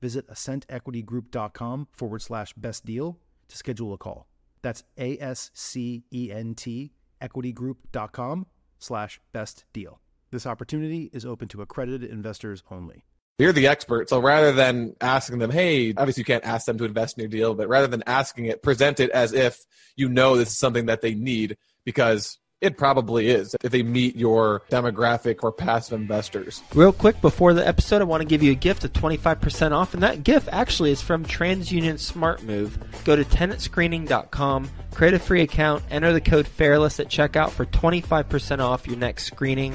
visit ascentequitygroup.com forward slash best deal to schedule a call. That's A S C E N T equitygroup.com slash best deal. This opportunity is open to accredited investors only. You're the expert. So rather than asking them, hey, obviously you can't ask them to invest in your deal, but rather than asking it, present it as if you know this is something that they need because it probably is if they meet your demographic or passive investors. Real quick before the episode, I want to give you a gift of 25% off, and that gift actually is from TransUnion Smart Move. Go to tenantscreening.com, create a free account, enter the code FAIRLESS at checkout for 25% off your next screening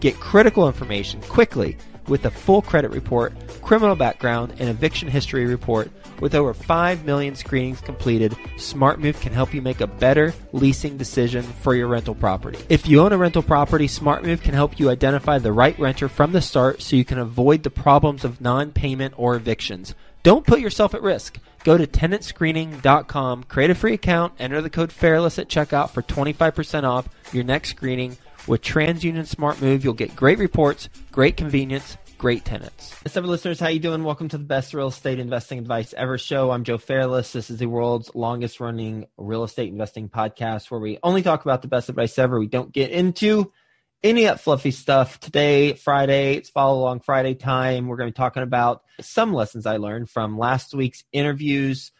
Get critical information quickly with a full credit report, criminal background, and eviction history report. With over 5 million screenings completed, SmartMove can help you make a better leasing decision for your rental property. If you own a rental property, SmartMove can help you identify the right renter from the start so you can avoid the problems of non payment or evictions. Don't put yourself at risk. Go to tenantscreening.com, create a free account, enter the code FAIRLESS at checkout for 25% off your next screening. With TransUnion Smart Move, you'll get great reports, great convenience, great tenants. Up, listeners? How you doing? Welcome to the best real estate investing advice ever show. I'm Joe Fairless. This is the world's longest running real estate investing podcast where we only talk about the best advice ever. We don't get into any of that fluffy stuff. Today, Friday, it's follow along Friday time. We're going to be talking about some lessons I learned from last week's interviews.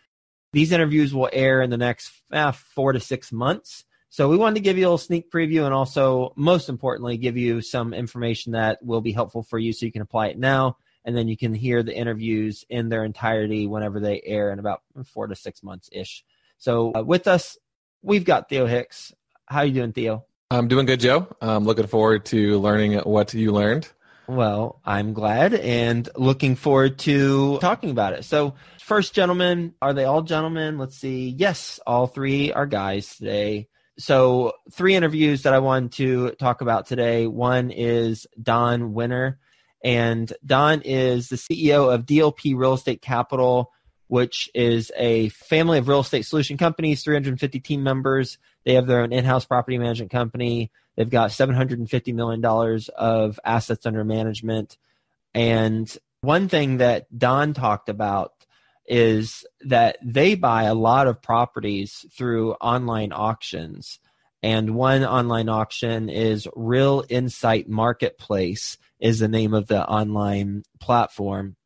These interviews will air in the next uh, four to six months. So we wanted to give you a little sneak preview and also, most importantly, give you some information that will be helpful for you so you can apply it now. And then you can hear the interviews in their entirety whenever they air in about four to six months ish. So uh, with us, we've got Theo Hicks. How you doing, Theo? I'm doing good, Joe. I'm looking forward to learning what you learned. Well, I'm glad and looking forward to talking about it. So, first gentlemen, are they all gentlemen? Let's see. Yes, all three are guys today so three interviews that I wanted to talk about today. One is Don Wenner, and Don is the CEO of DLP Real Estate Capital, which is a family of real estate solution companies, 350 team members. They have their own in-house property management company. They've got 750 million dollars of assets under management. And one thing that Don talked about is that they buy a lot of properties through online auctions. And one online auction is Real Insight Marketplace is the name of the online platform.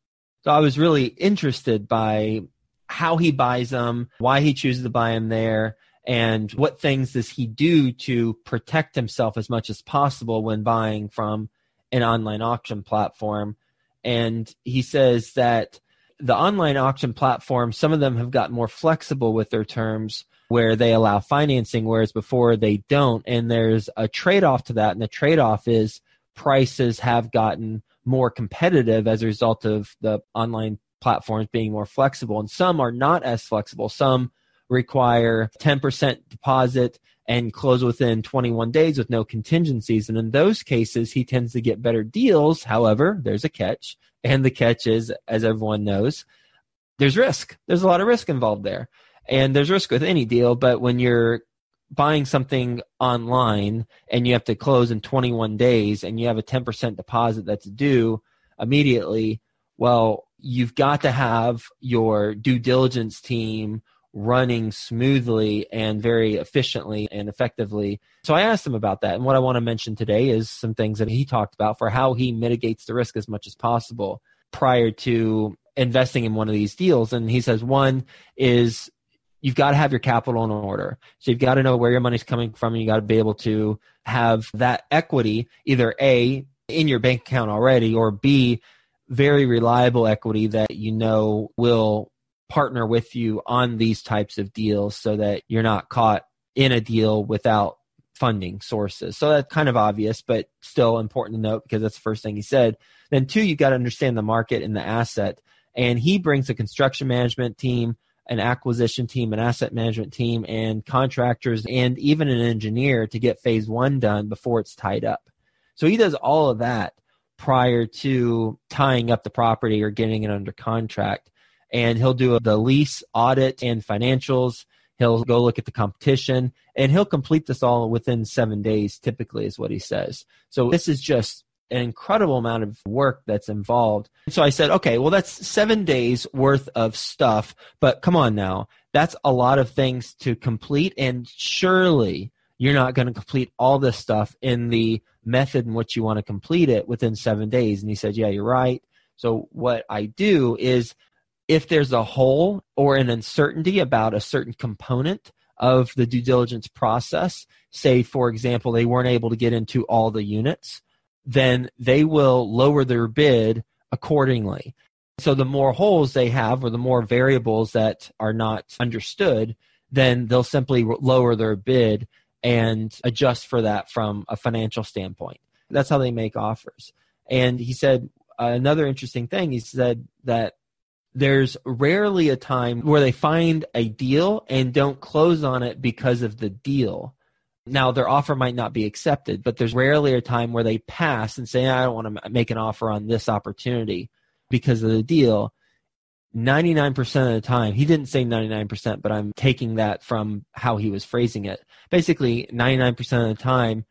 So I was really interested by how he buys them, why he chooses to buy them there, and what things does he do to protect himself as much as possible when buying from an online auction platform. And he says that the online auction platforms, some of them have gotten more flexible with their terms where they allow financing, whereas before they don't. And there's a trade off to that. And the trade off is prices have gotten more competitive as a result of the online platforms being more flexible. And some are not as flexible. Some require 10% deposit and close within 21 days with no contingencies. And in those cases, he tends to get better deals. However, there's a catch. And the catch is, as everyone knows, there's risk. There's a lot of risk involved there. And there's risk with any deal, but when you're buying something online and you have to close in 21 days and you have a 10% deposit that's due immediately, well, you've got to have your due diligence team running smoothly and very efficiently and effectively. So I asked him about that. And what I want to mention today is some things that he talked about for how he mitigates the risk as much as possible prior to investing in one of these deals. And he says one is you've got to have your capital in order. So you've got to know where your money's coming from and you got to be able to have that equity either A in your bank account already or B very reliable equity that you know will partner with you on these types of deals so that you're not caught in a deal without funding sources. So that's kind of obvious, but still important to note because that's the first thing he said. Then, two, you've got to understand the market and the asset. And he brings a construction management team, an acquisition team, an asset management team, and contractors, and even an engineer to get phase one done before it's tied up. So he does all of that prior to tying up the property or getting it under contract and he'll do the lease audit and financials. He'll go look at the competition and he'll complete this all within seven days, typically, is what he says. So this is just an incredible amount of work that's involved. So I said, okay, well, that's seven days worth of stuff, but come on now. That's a lot of things to complete. And surely you're not going to complete all this stuff in the method in which you want to complete it within seven days. And he said, yeah, you're right. So what I do is if there's a hole or an uncertainty about a certain component of the due diligence process, say, for example, they weren't able to get into all the units, then they will lower their bid accordingly. So the more holes they have or the more variables that are not understood, then they'll simply lower their bid and adjust for that from a financial standpoint. That's how they make offers. And he said another interesting thing, he said that there's rarely a time where they find a deal and don't close on it because of the deal. Now, their offer might not be accepted, but there's rarely a time where they pass and say, I don't want to make an offer on this opportunity because of the deal. 99% of the time, he didn't say 99%, but I'm taking that from how he was phrasing it. Basically, 99% of the time,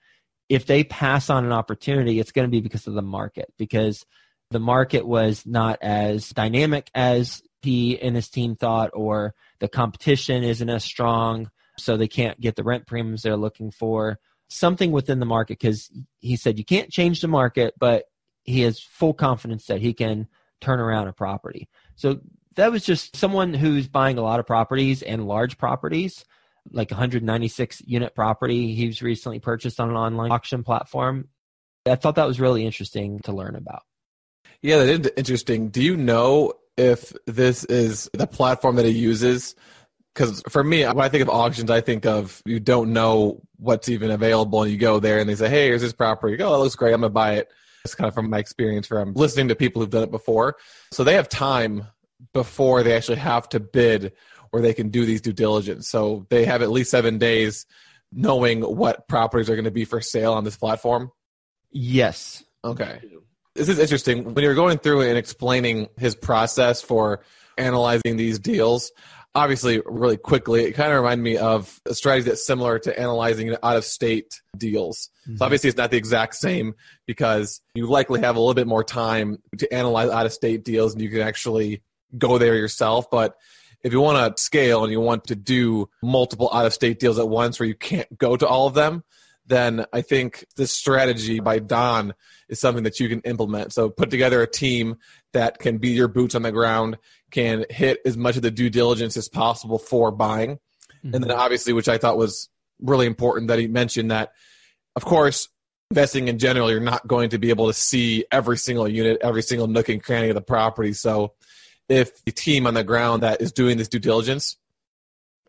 if they pass on an opportunity, it's going to be because of the market, because the market was not as dynamic as he and his team thought, or the competition isn't as strong, so they can't get the rent premiums they're looking for. Something within the market, because he said you can't change the market, but he has full confidence that he can turn around a property. So that was just someone who's buying a lot of properties and large properties, like 196 unit property he's recently purchased on an online auction platform. I thought that was really interesting to learn about. Yeah, that is interesting. Do you know if this is the platform that he uses? Because for me, when I think of auctions, I think of you don't know what's even available, and you go there and they say, "Hey, here's this property." You go, "Oh, it looks great. I'm gonna buy it." It's kind of from my experience from listening to people who've done it before. So they have time before they actually have to bid, or they can do these due diligence. So they have at least seven days knowing what properties are going to be for sale on this platform. Yes. Okay. This is interesting. When you're going through and explaining his process for analyzing these deals, obviously, really quickly, it kind of reminded me of a strategy that's similar to analyzing out of state deals. Mm-hmm. So, obviously, it's not the exact same because you likely have a little bit more time to analyze out of state deals and you can actually go there yourself. But if you want to scale and you want to do multiple out of state deals at once where you can't go to all of them, then I think this strategy by Don is something that you can implement. So put together a team that can be your boots on the ground, can hit as much of the due diligence as possible for buying. Mm-hmm. And then obviously, which I thought was really important that he mentioned that, of course, investing in general, you're not going to be able to see every single unit, every single nook and cranny of the property. So if the team on the ground that is doing this due diligence,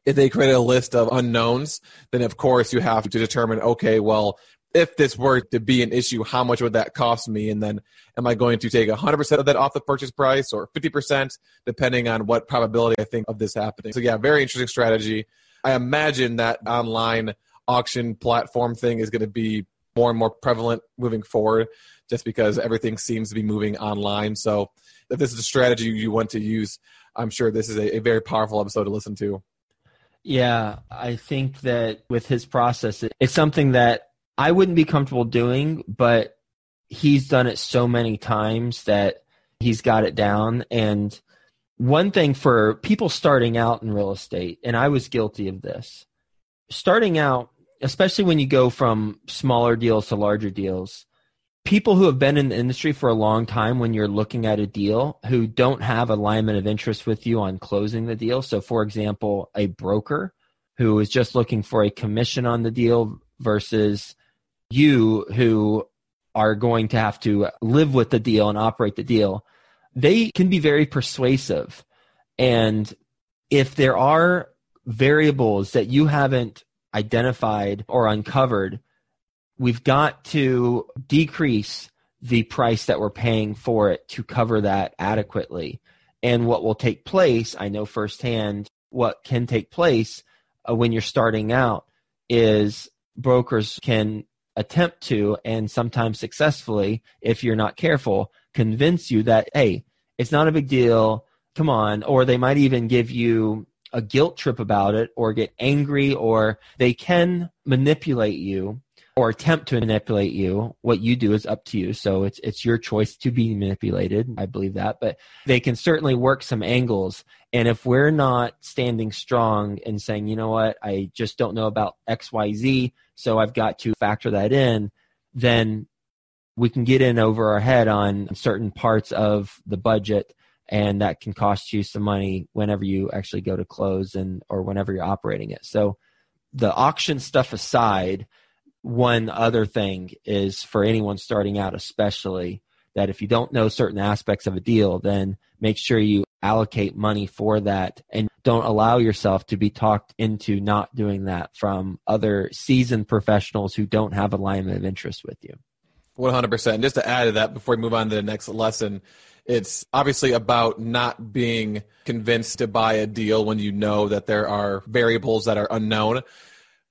if they create a list of unknowns, then of course you have to determine, okay, well, if this were to be an issue, how much would that cost me? And then am I going to take 100% of that off the purchase price or 50%, depending on what probability I think of this happening? So, yeah, very interesting strategy. I imagine that online auction platform thing is going to be more and more prevalent moving forward just because everything seems to be moving online. So, if this is a strategy you want to use, I'm sure this is a, a very powerful episode to listen to. Yeah, I think that with his process, it's something that I wouldn't be comfortable doing, but he's done it so many times that he's got it down. And one thing for people starting out in real estate, and I was guilty of this, starting out, especially when you go from smaller deals to larger deals, people who have been in the industry for a long time when you're looking at a deal who don't have alignment of interest with you on closing the deal. So, for example, a broker who is just looking for a commission on the deal versus you who are going to have to live with the deal and operate the deal, they can be very persuasive. And if there are variables that you haven't identified or uncovered, we've got to decrease the price that we're paying for it to cover that adequately. And what will take place, I know firsthand, what can take place uh, when you're starting out is brokers can attempt to, and sometimes successfully, if you're not careful, convince you that, hey, it's not a big deal. Come on. Or they might even give you a guilt trip about it or get angry or they can manipulate you or attempt to manipulate you. What you do is up to you. So it's it's your choice to be manipulated. I believe that. But they can certainly work some angles. And if we're not standing strong and saying, you know what, I just don't know about XYZ, so I've got to factor that in, then we can get in over our head on certain parts of the budget and that can cost you some money whenever you actually go to close and or whenever you're operating it. So the auction stuff aside, one other thing is for anyone starting out, especially that if you don't know certain aspects of a deal, then make sure you allocate money for that and don't allow yourself to be talked into not doing that from other seasoned professionals who don't have alignment of interest with you. 100%. Just to add to that before we move on to the next lesson, it's obviously about not being convinced to buy a deal when you know that there are variables that are unknown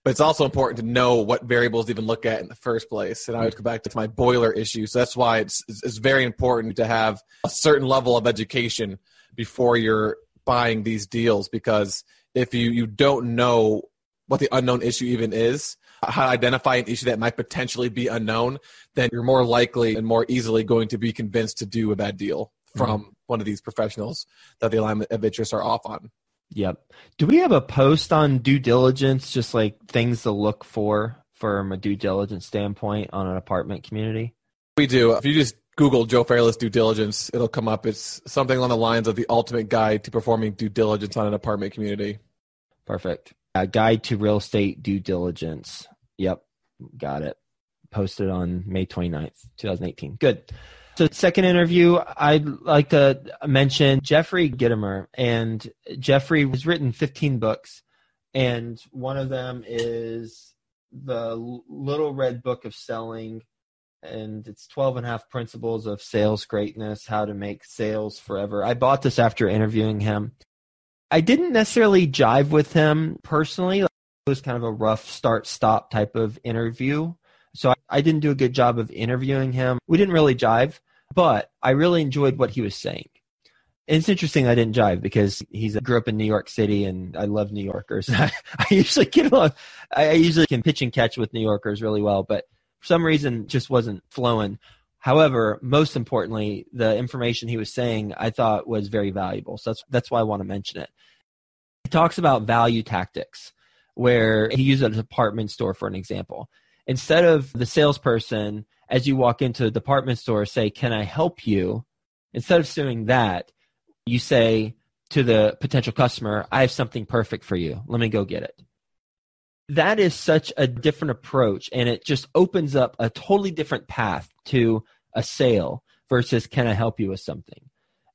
but it's also important to know what variables to even look at in the first place. And I would go back to my boiler issue. So that's why it's, it's very important to have a certain level of education before you're buying these deals because if you, you don't know what the unknown issue even is, how to identify an issue that might potentially be unknown, then you're more likely and more easily going to be convinced to do a bad deal from mm-hmm. one of these professionals that the alignment of interests are off on. Yep. Do we have a post on due diligence, just like things to look for from a due diligence standpoint on an apartment community? We do. If you just Google Joe Fairless due diligence, it'll come up. It's something along the lines of the ultimate guide to performing due diligence on an apartment community. Perfect. A guide to real estate due diligence. Yep. Got it. Posted on May 29th, 2018. Good. So, second interview, I'd like to mention Jeffrey Gitomer. And Jeffrey has written 15 books, and one of them is The Little Red Book of Selling, and it's 12 and a half principles of sales greatness, how to make sales forever. I bought this after interviewing him. I didn't necessarily jive with him personally. It was kind of a rough start stop type of interview. So I, I didn't do a good job of interviewing him. We didn't really jive, but I really enjoyed what he was saying. It's interesting I didn't jive because he's grew up in New York City and I love New Yorkers. I, I usually get along, I usually can pitch and catch with New Yorkers really well, but for some reason just wasn't flowing. However, most importantly, the information he was saying I thought was very valuable. So that's that's why I want to mention it. He talks about value tactics, where he used a department store for an example instead of the salesperson as you walk into a department store say can i help you instead of doing that you say to the potential customer i have something perfect for you let me go get it that is such a different approach and it just opens up a totally different path to a sale versus can I help you with something?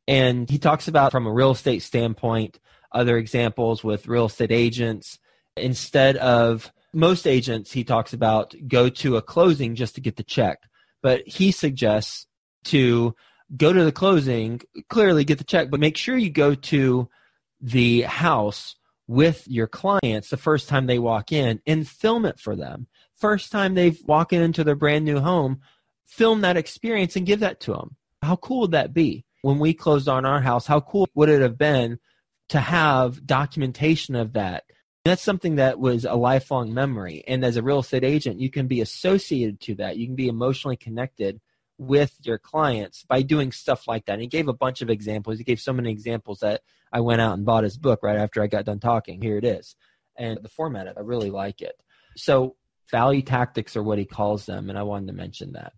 And he talks about from a real estate standpoint, other examples with real estate agents. Instead of most agents, he talks about go to a closing just to get the check. But he suggests to go to the closing, clearly get the check, but make sure you go to the house with your clients the first time they walk in and film it for them. First time they've walked into their brand new home, film that experience and give that to them. How cool would that be? When we closed on our house, how cool would it have been to have documentation of that? That's something that was a lifelong memory. And as a real estate agent, you can be associated to that. You can be emotionally connected with your clients by doing stuff like that. And he gave a bunch of examples. He gave so many examples that I went out and bought his book right after I got done talking. Here it is. And the format, I really like it. So, value tactics are what he calls them. And I wanted to mention that.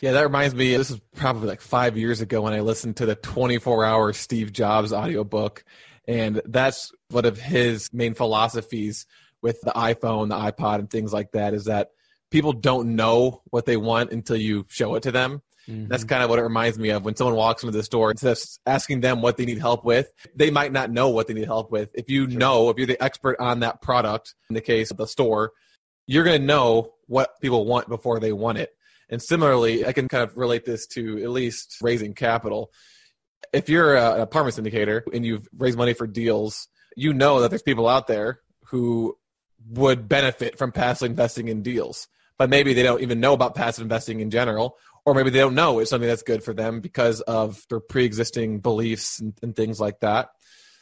Yeah, that reminds me. This is probably like five years ago when I listened to the 24 hour Steve Jobs audiobook. And that's one of his main philosophies with the iPhone, the iPod, and things like that is that people don't know what they want until you show it to them. Mm-hmm. That's kind of what it reminds me of when someone walks into the store instead of asking them what they need help with, they might not know what they need help with. If you sure. know, if you're the expert on that product, in the case of the store, you're going to know what people want before they want it. And similarly, I can kind of relate this to at least raising capital. If you're an apartment syndicator and you've raised money for deals, you know that there's people out there who would benefit from passive investing in deals but maybe they don't even know about passive investing in general, or maybe they don't know it's something that's good for them because of their pre-existing beliefs and, and things like that.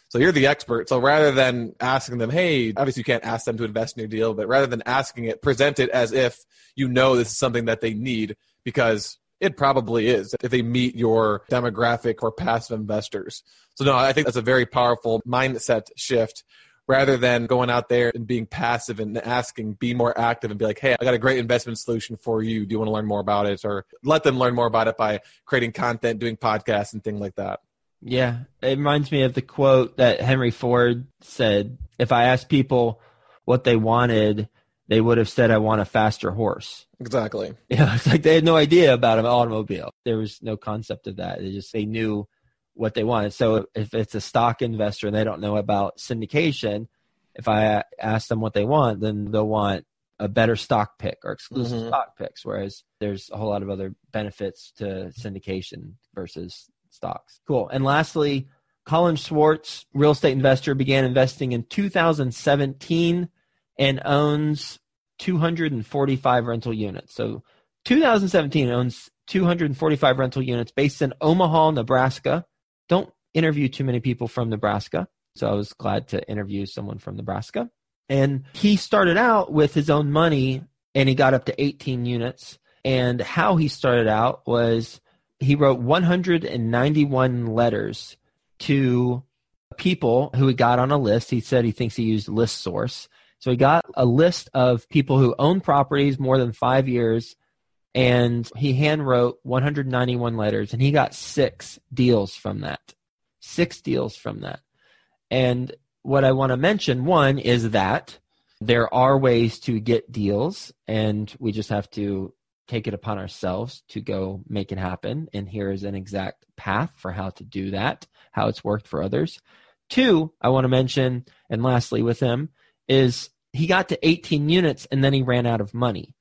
So you're the expert. So rather than asking them, hey, obviously you can't ask them to invest in your deal, but rather than asking it, present it as if you know this is something that they need because it probably is if they meet your demographic or passive investors. So no, I think that's a very powerful mindset shift rather than going out there and being passive and asking, be more active and be like, hey, I got a great investment solution for you. Do you want to learn more about it? Or let them learn more about it by creating content, doing podcasts, and things like that. Yeah, it reminds me of the quote that Henry Ford said If I asked people what they wanted, they would have said, I want a faster horse. Exactly. Yeah, it's like they had no idea about an automobile. There was no concept of that. They just, they knew what they wanted. So if it's a stock investor and they don't know about syndication, if I ask them what they want, then they'll want a better stock pick or exclusive mm-hmm. stock picks. Whereas there's a whole lot of other benefits to syndication versus stocks. Cool. And lastly, Colin Schwartz, real estate investor, began investing in 2017 and owns 245 rental units. So 2017 owns 245 rental units based in Omaha, Nebraska don't interview too many people from Nebraska. So I was glad to interview someone from Nebraska. And he started out with his own money and he got up to 18 units. And how he started out was he wrote 191 letters to people who he got on a list. He said he thinks he used ListSource. So he got a list of people who own properties more than five years and he handwrote 191 letters and he got six deals from that six deals from that. And what i want to mention one is that there are ways to get deals and we just have to take it upon ourselves to go make it happen. And here is an exact path for how to do that how it's worked for others. Two i want to mention and lastly with him is he got to 18 units and then he ran out of money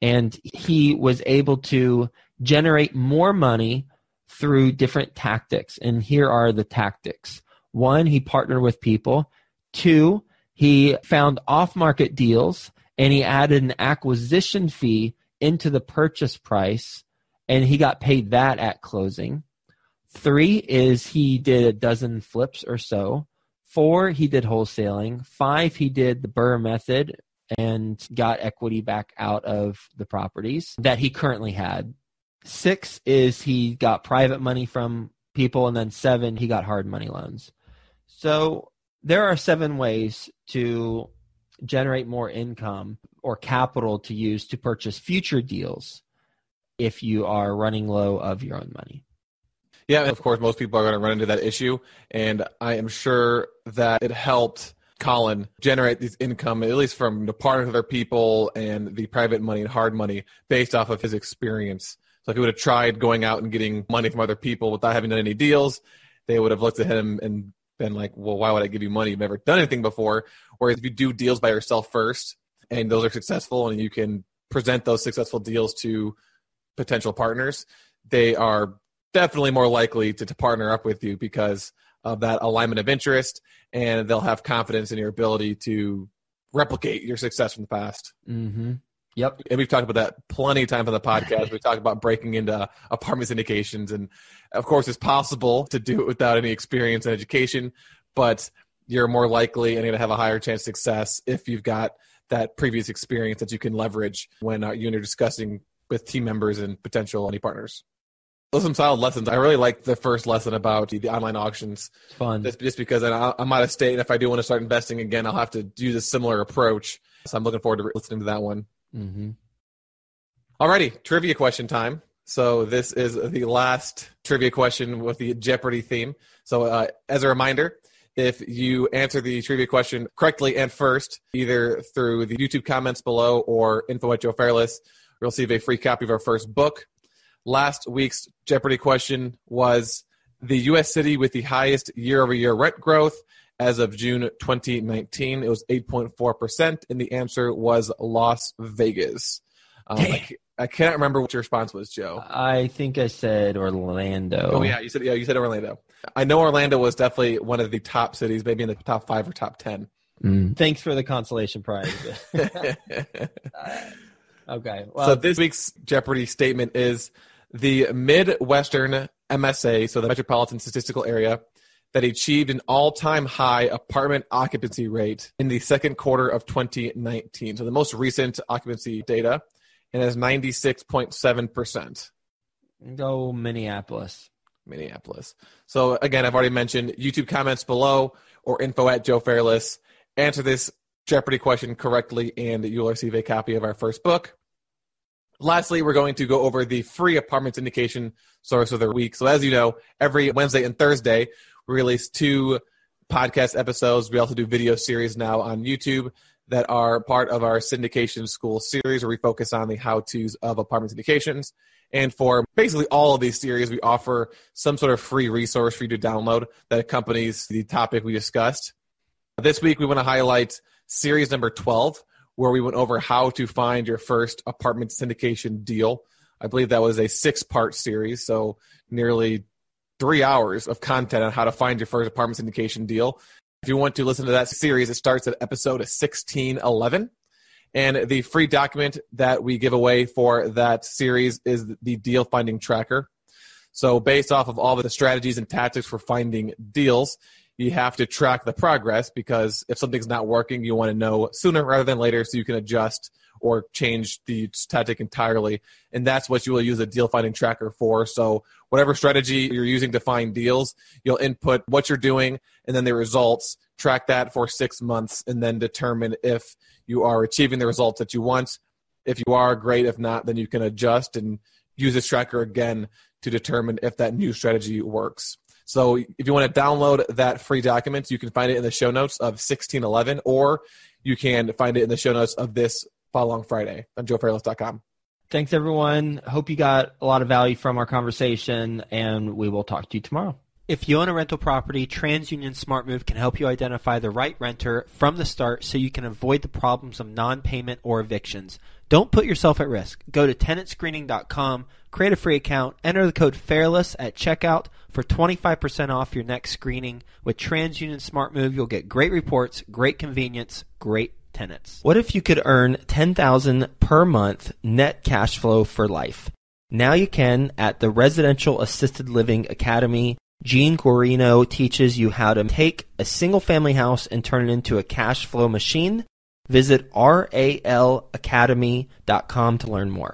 and he was able to generate more money through different tactics. And here are the tactics one, he partnered with people, two, he found off market deals and he added an acquisition fee into the purchase price and he got paid that at closing. Three is he did a dozen flips or so. Four, he did wholesaling. Five, he did the BRRRR method and got equity back out of the properties that he currently had. Six is he got private money from people, and then seven, he got hard money loans. So there are seven ways to generate more income or capital to use to purchase future deals if you are running low of your own money. Yeah, of course, most people are going to run into that issue. And I am sure that it helped Colin generate these income, at least from the partners of other people and the private money and hard money based off of his experience. So if he would have tried going out and getting money from other people without having done any deals, they would have looked at him and been like, well, why would I give you money? You've never done anything before. Whereas if you do deals by yourself first and those are successful and you can present those successful deals to potential partners, they are definitely more likely to, to partner up with you because of that alignment of interest and they'll have confidence in your ability to replicate your success from the past. Mm-hmm. Yep. And we've talked about that plenty of times on the podcast. we talked about breaking into apartment syndications. And of course, it's possible to do it without any experience and education, but you're more likely and going to have a higher chance of success if you've got that previous experience that you can leverage when uh, you're discussing with team members and potential any partners. Those are some solid lessons. I really like the first lesson about the, the online auctions. It's fun. Just, just because I'm out of state, and if I do want to start investing again, I'll have to use a similar approach. So I'm looking forward to listening to that one. Mm-hmm. Alrighty, trivia question time. So this is the last trivia question with the Jeopardy theme. So uh, as a reminder, if you answer the trivia question correctly and first, either through the YouTube comments below or info at Joe Fairless, you'll receive a free copy of our first book. Last week's Jeopardy question was the U.S. city with the highest year-over-year rent growth as of June 2019. It was 8.4%, and the answer was Las Vegas. Um, I, I, can't remember what your response was, Joe. I think I said Orlando. Oh yeah, you said yeah, you said Orlando. I know Orlando was definitely one of the top cities, maybe in the top five or top ten. Mm. Thanks for the consolation prize. okay. Well, so this week's Jeopardy statement is the Midwestern MSA, so the Metropolitan Statistical Area, that achieved an all-time high apartment occupancy rate in the second quarter of 2019. So the most recent occupancy data, and is 96.7%. Go Minneapolis. Minneapolis. So again, I've already mentioned YouTube comments below or info at Joe Fairless. Answer this Jeopardy question correctly, and you'll receive a copy of our first book. Lastly, we're going to go over the free apartment syndication source of the week. So as you know, every Wednesday and Thursday, we release two podcast episodes. We also do video series now on YouTube that are part of our syndication school series where we focus on the how to's of apartment syndications. And for basically all of these series, we offer some sort of free resource for you to download that accompanies the topic we discussed. This week, we want to highlight series number 12, where we went over how to find your first apartment syndication deal. I believe that was a six part series, so nearly three hours of content on how to find your first apartment syndication deal. If you want to listen to that series, it starts at episode 1611. And the free document that we give away for that series is the deal finding tracker. So, based off of all of the strategies and tactics for finding deals, you have to track the progress because if something's not working, you want to know sooner rather than later so you can adjust or change the tactic entirely. And that's what you will use a deal finding tracker for. So, whatever strategy you're using to find deals, you'll input what you're doing and then the results, track that for six months, and then determine if you are achieving the results that you want. If you are, great. If not, then you can adjust and use this tracker again to determine if that new strategy works. So if you want to download that free document, you can find it in the show notes of 1611, or you can find it in the show notes of this Following Friday on joefairless.com. Thanks, everyone. Hope you got a lot of value from our conversation, and we will talk to you tomorrow. If you own a rental property, TransUnion SmartMove can help you identify the right renter from the start so you can avoid the problems of non payment or evictions. Don't put yourself at risk. Go to tenantscreening.com, create a free account, enter the code FAIRLESS at checkout for 25% off your next screening. With TransUnion SmartMove, you'll get great reports, great convenience, great tenants. What if you could earn 10,000 per month net cash flow for life? Now you can at the Residential Assisted Living Academy. Gene Guarino teaches you how to take a single family house and turn it into a cash flow machine. Visit ralacademy.com to learn more.